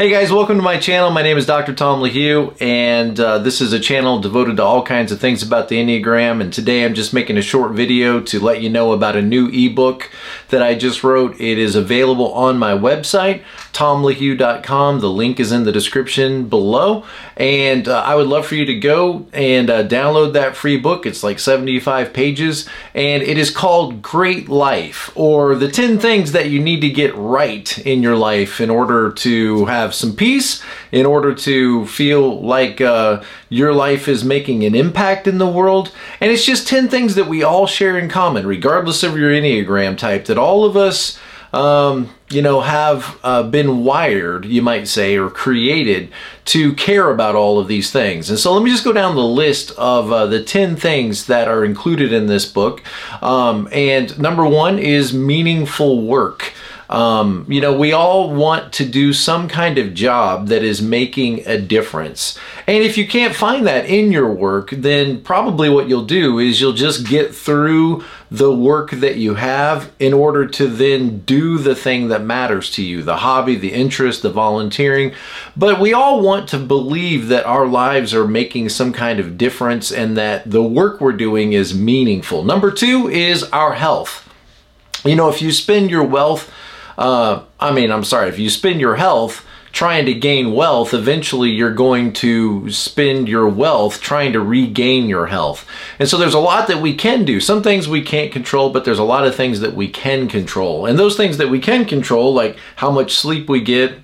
Hey guys, welcome to my channel. My name is Dr. Tom LaHue, and uh, this is a channel devoted to all kinds of things about the Enneagram. And today I'm just making a short video to let you know about a new ebook that I just wrote. It is available on my website, tomlahue.com. The link is in the description below. And uh, I would love for you to go and uh, download that free book. It's like 75 pages, and it is called Great Life, or the 10 things that you need to get right in your life in order to have have some peace, in order to feel like uh, your life is making an impact in the world. And it's just 10 things that we all share in common, regardless of your Enneagram type, that all of us. Um, you know, have uh, been wired, you might say, or created to care about all of these things. And so let me just go down the list of uh, the 10 things that are included in this book. Um, and number one is meaningful work. Um, you know, we all want to do some kind of job that is making a difference. And if you can't find that in your work, then probably what you'll do is you'll just get through the work that you have in order to then do the thing that matters to you the hobby, the interest, the volunteering. But we all want to believe that our lives are making some kind of difference and that the work we're doing is meaningful. Number two is our health. You know, if you spend your wealth uh, I mean, I'm sorry, if you spend your health trying to gain wealth, eventually you're going to spend your wealth trying to regain your health. And so there's a lot that we can do. Some things we can't control, but there's a lot of things that we can control. And those things that we can control, like how much sleep we get,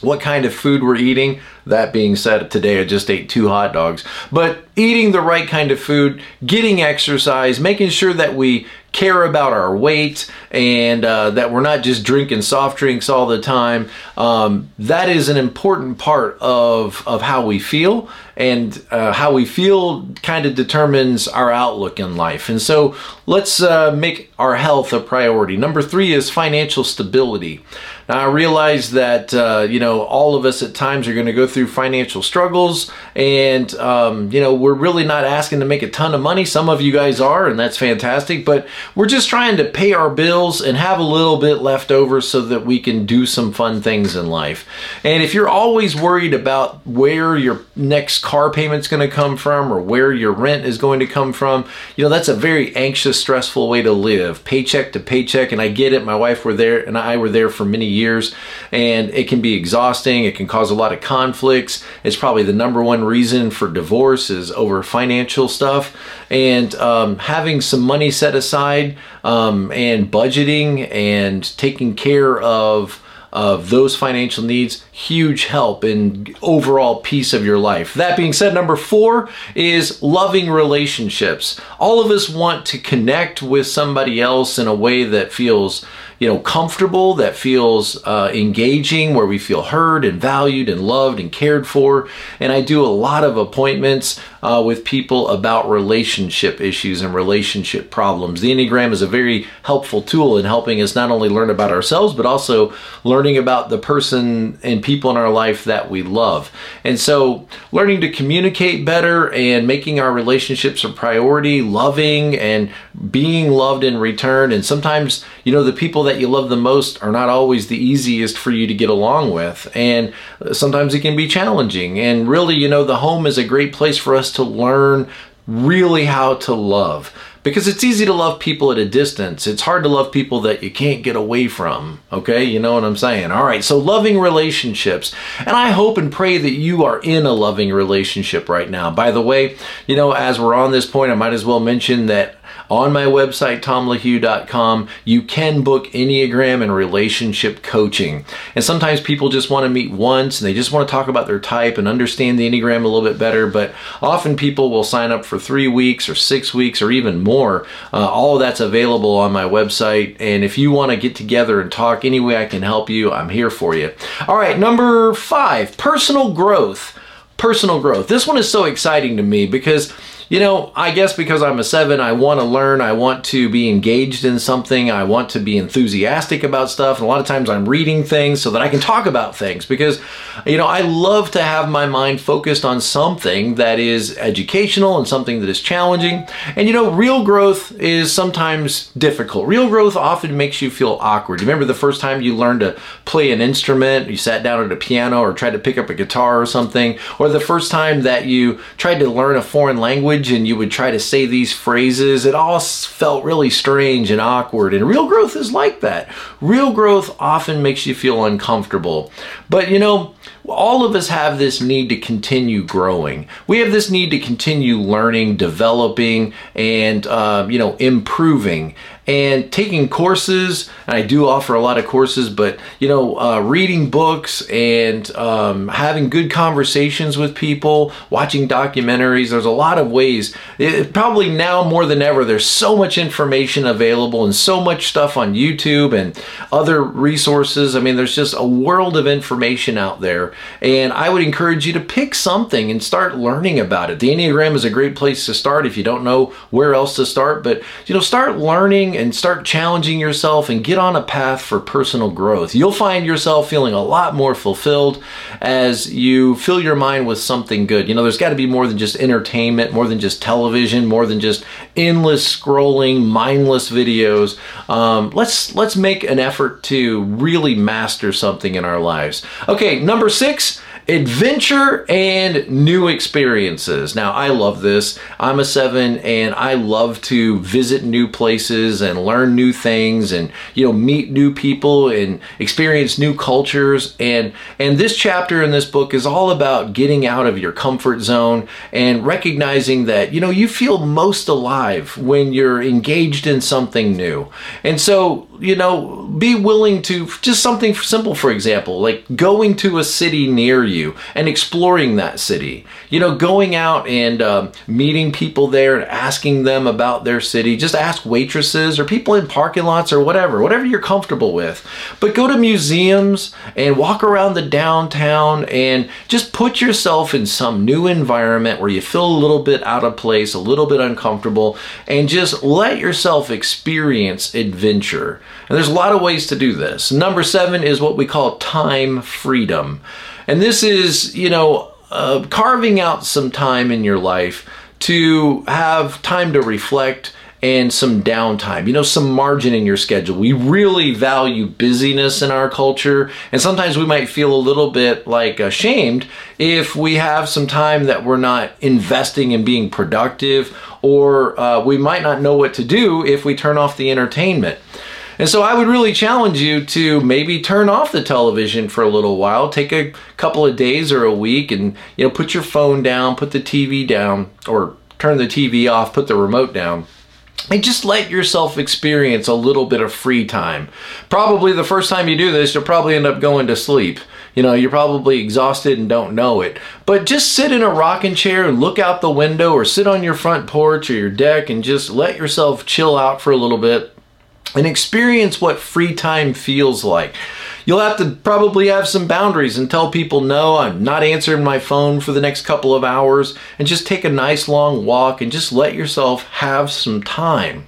what kind of food we're eating. That being said, today I just ate two hot dogs. But eating the right kind of food, getting exercise, making sure that we care about our weight and uh, that we're not just drinking soft drinks all the time. Um, that is an important part of, of how we feel, and uh, how we feel kind of determines our outlook in life. And so let's uh, make our health a priority. Number three is financial stability. Now, I realize that, uh, you know, all of us at times are going to go through financial struggles, and, um, you know, we're really not asking to make a ton of money. Some of you guys are, and that's fantastic, but we're just trying to pay our bills and have a little bit left over so that we can do some fun things in life. And if you're always worried about where your next car payment's going to come from or where your rent is going to come from, you know, that's a very anxious, stressful way to live, paycheck to paycheck. And I get it. My wife were there and I were there for many years, and it can be exhausting. It can cause a lot of conflicts. It's probably the number one reason for divorce is over financial stuff. And um, having some money set aside um, and budgeting and taking care of of those financial needs, huge help in overall peace of your life. That being said, number four is loving relationships. All of us want to connect with somebody else in a way that feels you know comfortable that feels uh, engaging where we feel heard and valued and loved and cared for. And i do a lot of appointments uh, with people about relationship issues and relationship problems. The enneagram is a very helpful tool in helping us not only learn about ourselves but also learning about the person and people in our life that we love. And so learning to communicate better and making our relationships a priority loving and being loved in return. And sometimes you know the people that you love the most are not always the easiest for you to get along with. And sometimes it can be challenging. And really, you know, the home is a great place for us to learn really how to love. Because it's easy to love people at a distance. It's hard to love people that you can't get away from. Okay? You know what I'm saying? All right. So, loving relationships. And I hope and pray that you are in a loving relationship right now. By the way, you know, as we're on this point, I might as well mention that on my website, tomlahue.com, you can book Enneagram and relationship coaching. And sometimes people just want to meet once and they just want to talk about their type and understand the Enneagram a little bit better. But often people will sign up for three weeks or six weeks or even more. Uh, all of that's available on my website. And if you want to get together and talk any way I can help you, I'm here for you. All right, number five personal growth. Personal growth. This one is so exciting to me because you know, I guess because I'm a seven, I want to learn, I want to be engaged in something, I want to be enthusiastic about stuff. And a lot of times I'm reading things so that I can talk about things because, you know, I love to have my mind focused on something that is educational and something that is challenging. And, you know, real growth is sometimes difficult. Real growth often makes you feel awkward. Remember the first time you learned to play an instrument, you sat down at a piano or tried to pick up a guitar or something, or the first time that you tried to learn a foreign language and you would try to say these phrases, it all felt really strange and awkward. And real growth is like that. Real growth often makes you feel uncomfortable. But you know, all of us have this need to continue growing. We have this need to continue learning, developing, and uh, you know, improving and taking courses. And I do offer a lot of courses, but you know, uh, reading books and um, having good conversations with people, watching documentaries. There's a lot of ways. It, probably now more than ever, there's so much information available and so much stuff on YouTube and other resources. I mean, there's just a world of information out there, and I would encourage you to pick something and start learning about it. The Enneagram is a great place to start if you don't know where else to start, but you know, start learning and start challenging yourself and get on a path for personal growth. You'll find yourself feeling a lot more fulfilled as you fill your mind with something good. You know, there's got to be more than just entertainment, more than just television, more than just endless scrolling, mindless videos. Um, let's let's make an effort to really master something in our lives. Okay, number six adventure and new experiences. Now, I love this. I'm a seven and I love to visit new places and learn new things and, you know, meet new people and experience new cultures. And, and this chapter in this book is all about getting out of your comfort zone and recognizing that, you know, you feel most alive when you're engaged in something new. And so, you know, be willing to just something simple, for example, like going to a city near you and exploring that city. You know, going out and um, meeting people there and asking them about their city. Just ask waitresses or people in parking lots or whatever, whatever you're comfortable with. But go to museums and walk around the downtown and just put yourself in some new environment where you feel a little bit out of place, a little bit uncomfortable, and just let yourself experience adventure. And there's a lot of ways to do this. Number seven is what we call time freedom. And this is, you know, uh, carving out some time in your life to have time to reflect and some downtime, you know, some margin in your schedule. We really value busyness in our culture, and sometimes we might feel a little bit like ashamed if we have some time that we're not investing in being productive, or uh, we might not know what to do if we turn off the entertainment. And so I would really challenge you to maybe turn off the television for a little while, take a couple of days or a week and you know put your phone down, put the TV down or turn the TV off, put the remote down. And just let yourself experience a little bit of free time. Probably the first time you do this, you'll probably end up going to sleep. You know, you're probably exhausted and don't know it. But just sit in a rocking chair and look out the window or sit on your front porch or your deck and just let yourself chill out for a little bit and experience what free time feels like. You'll have to probably have some boundaries and tell people, no, I'm not answering my phone for the next couple of hours, and just take a nice long walk and just let yourself have some time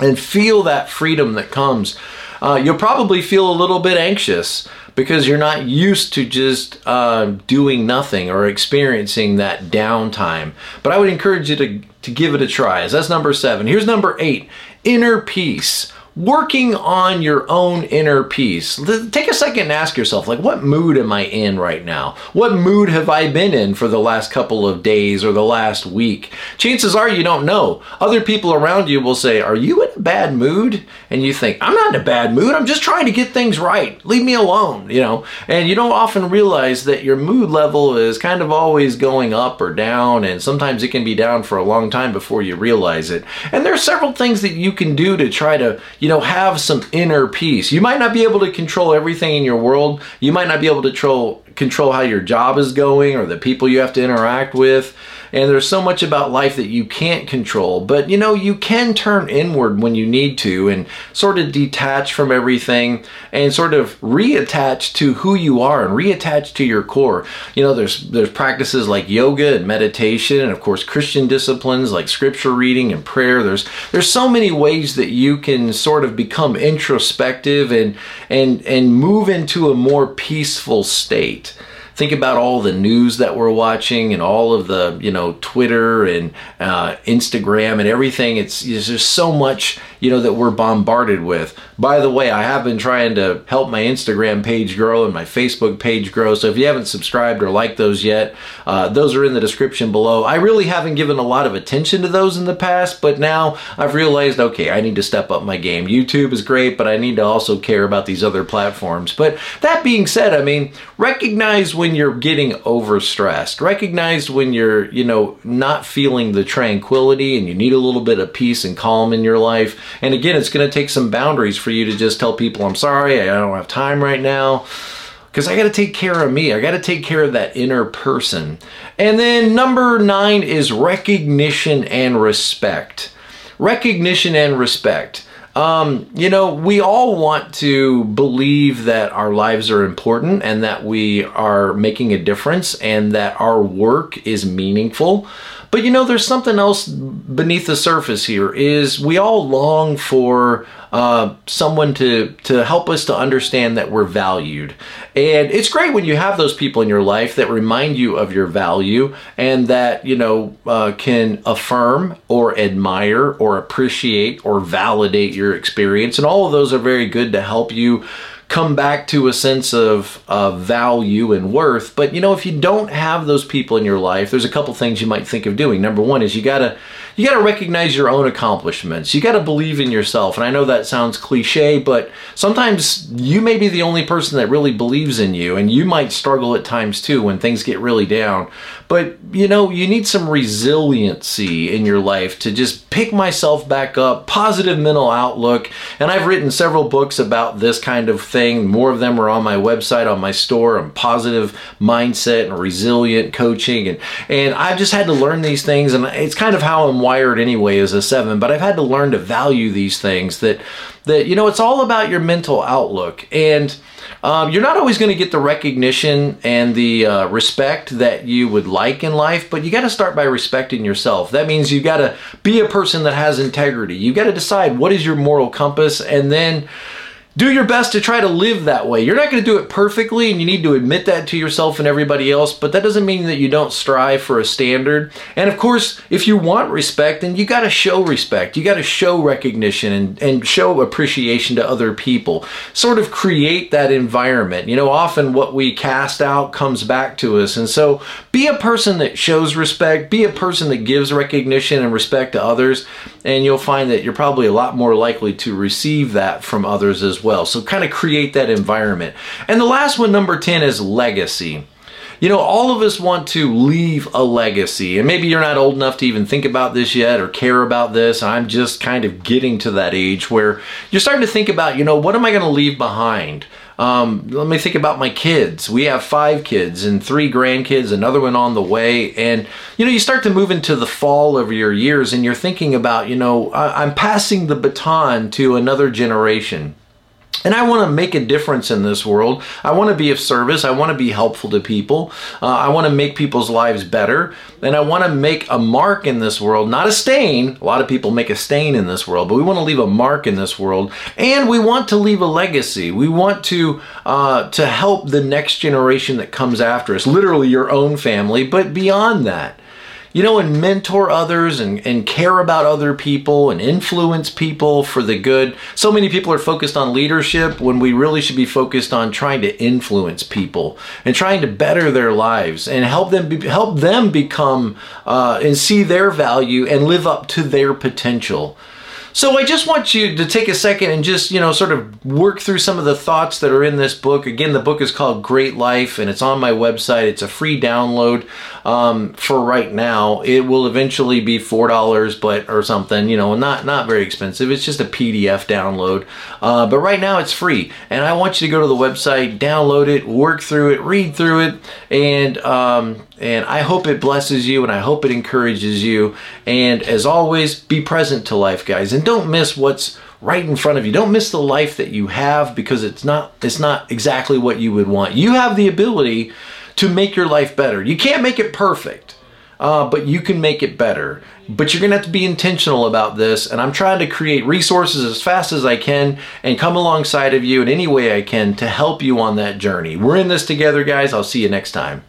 and feel that freedom that comes. Uh, you'll probably feel a little bit anxious because you're not used to just uh, doing nothing or experiencing that downtime. But I would encourage you to, to give it a try. As that's number seven. Here's number eight inner peace working on your own inner peace. Take a second and ask yourself, like, what mood am I in right now? What mood have I been in for the last couple of days or the last week? Chances are you don't know. Other people around you will say, Are you in a bad mood? And you think, I'm not in a bad mood. I'm just trying to get things right. Leave me alone, you know? And you don't often realize that your mood level is kind of always going up or down, and sometimes it can be down for a long time before you realize it. And there are several things that you can do to try to, you know, have some inner peace. You might not be able to control everything in your world. You might not be able to control control how your job is going or the people you have to interact with. And there's so much about life that you can't control. But you know, you can turn inward when you need to and sort of detach from everything and sort of reattach to who you are and reattach to your core. You know, there's there's practices like yoga and meditation and of course Christian disciplines like scripture reading and prayer. There's there's so many ways that you can sort of become introspective and and and move into a more peaceful state think about all the news that we're watching and all of the you know Twitter and uh, Instagram and everything. It's, there's just so much you know that we're bombarded with. By the way, I have been trying to help my Instagram page grow and my Facebook page grow. So if you haven't subscribed or liked those yet, uh, those are in the description below. I really haven't given a lot of attention to those in the past, but now I've realized okay, I need to step up my game. YouTube is great, but I need to also care about these other platforms. But that being said, I mean, recognize when you're getting overstressed. Recognize when you're, you know, not feeling the tranquility and you need a little bit of peace and calm in your life. And again, it's going to take some boundaries for you to just tell people, I'm sorry, I don't have time right now. Because I got to take care of me. I got to take care of that inner person. And then number nine is recognition and respect. Recognition and respect. Um, you know, we all want to believe that our lives are important and that we are making a difference and that our work is meaningful. But you know, there's something else beneath the surface here is we all long for uh, someone to, to help us to understand that we're valued. And it's great when you have those people in your life that remind you of your value and that, you know, uh, can affirm or admire or appreciate or validate your experience. And all of those are very good to help you come back to a sense of, of value and worth. But you know, if you don't have those people in your life, there's a couple things you might think of doing. Number one is you gotta you got to recognize your own accomplishments. You got to believe in yourself. And I know that sounds cliche, but sometimes you may be the only person that really believes in you, and you might struggle at times too when things get really down. But you know, you need some resiliency in your life to just pick myself back up, positive mental outlook. And I've written several books about this kind of thing. More of them are on my website, on my store, on positive mindset and resilient coaching. And, and I've just had to learn these things, and it's kind of how I'm wired anyway as a seven, but I've had to learn to value these things that, that, you know, it's all about your mental outlook. And, um, you're not always going to get the recognition and the uh, respect that you would like in life, but you got to start by respecting yourself. That means you got to be a person that has integrity. You got to decide what is your moral compass and then do your best to try to live that way. You're not going to do it perfectly, and you need to admit that to yourself and everybody else, but that doesn't mean that you don't strive for a standard. And of course, if you want respect, then you got to show respect. You got to show recognition and, and show appreciation to other people. Sort of create that environment. You know, often what we cast out comes back to us. And so be a person that shows respect, be a person that gives recognition and respect to others, and you'll find that you're probably a lot more likely to receive that from others as well. So kind of create that environment. And the last one, number 10, is legacy. You know, all of us want to leave a legacy, and maybe you're not old enough to even think about this yet or care about this. I'm just kind of getting to that age where you're starting to think about, you know, what am I going to leave behind? Um, let me think about my kids. We have five kids and three grandkids, another one on the way. And, you know, you start to move into the fall of your years and you're thinking about, you know, I- I'm passing the baton to another generation. And I want to make a difference in this world. I want to be of service. I want to be helpful to people. Uh, I want to make people's lives better. And I want to make a mark in this world, not a stain. A lot of people make a stain in this world, but we want to leave a mark in this world. And we want to leave a legacy. We want to, uh, to help the next generation that comes after us, literally your own family, but beyond that you know, and mentor others and, and care about other people and influence people for the good. So many people are focused on leadership when we really should be focused on trying to influence people and trying to better their lives and help them be, help them become uh, and see their value and live up to their potential. So I just want you to take a second and just, you know, sort of work through some of the thoughts that are in this book. Again, the book is called Great Life and it's on my website. It's a free download um, for right now. It will eventually be $4 but or something, you know, not, not very expensive. It's just a PDF download. Uh, but right now it's free. And I want you to go to the website, download it, work through it, read through it, and um, And I hope it blesses you and I hope it encourages you. And as always, be present to life, guys. And don't miss what's right in front of you. Don't miss the life that you have because it's not it's not exactly what you would want. You have the ability to make your life better. You can't make it perfect. Uh, but you can make it better. But you're gonna have to be intentional about this, and I'm trying to create resources as fast as I can and come alongside of you in any way I can to help you on that journey. We're in this together, guys. I'll see you next time.